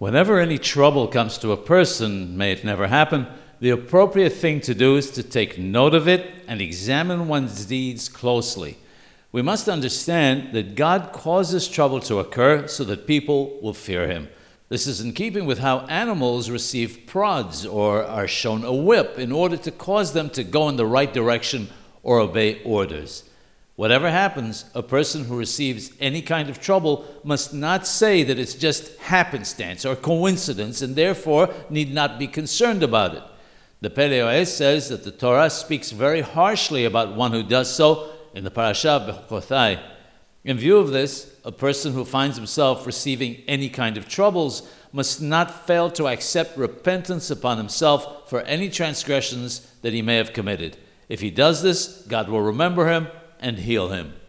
Whenever any trouble comes to a person, may it never happen, the appropriate thing to do is to take note of it and examine one's deeds closely. We must understand that God causes trouble to occur so that people will fear Him. This is in keeping with how animals receive prods or are shown a whip in order to cause them to go in the right direction or obey orders. Whatever happens, a person who receives any kind of trouble must not say that it's just happenstance or coincidence and therefore need not be concerned about it. The Pele Yoetz says that the Torah speaks very harshly about one who does so in the parasha of Bechukotai. In view of this, a person who finds himself receiving any kind of troubles must not fail to accept repentance upon himself for any transgressions that he may have committed. If he does this, God will remember him and heal him.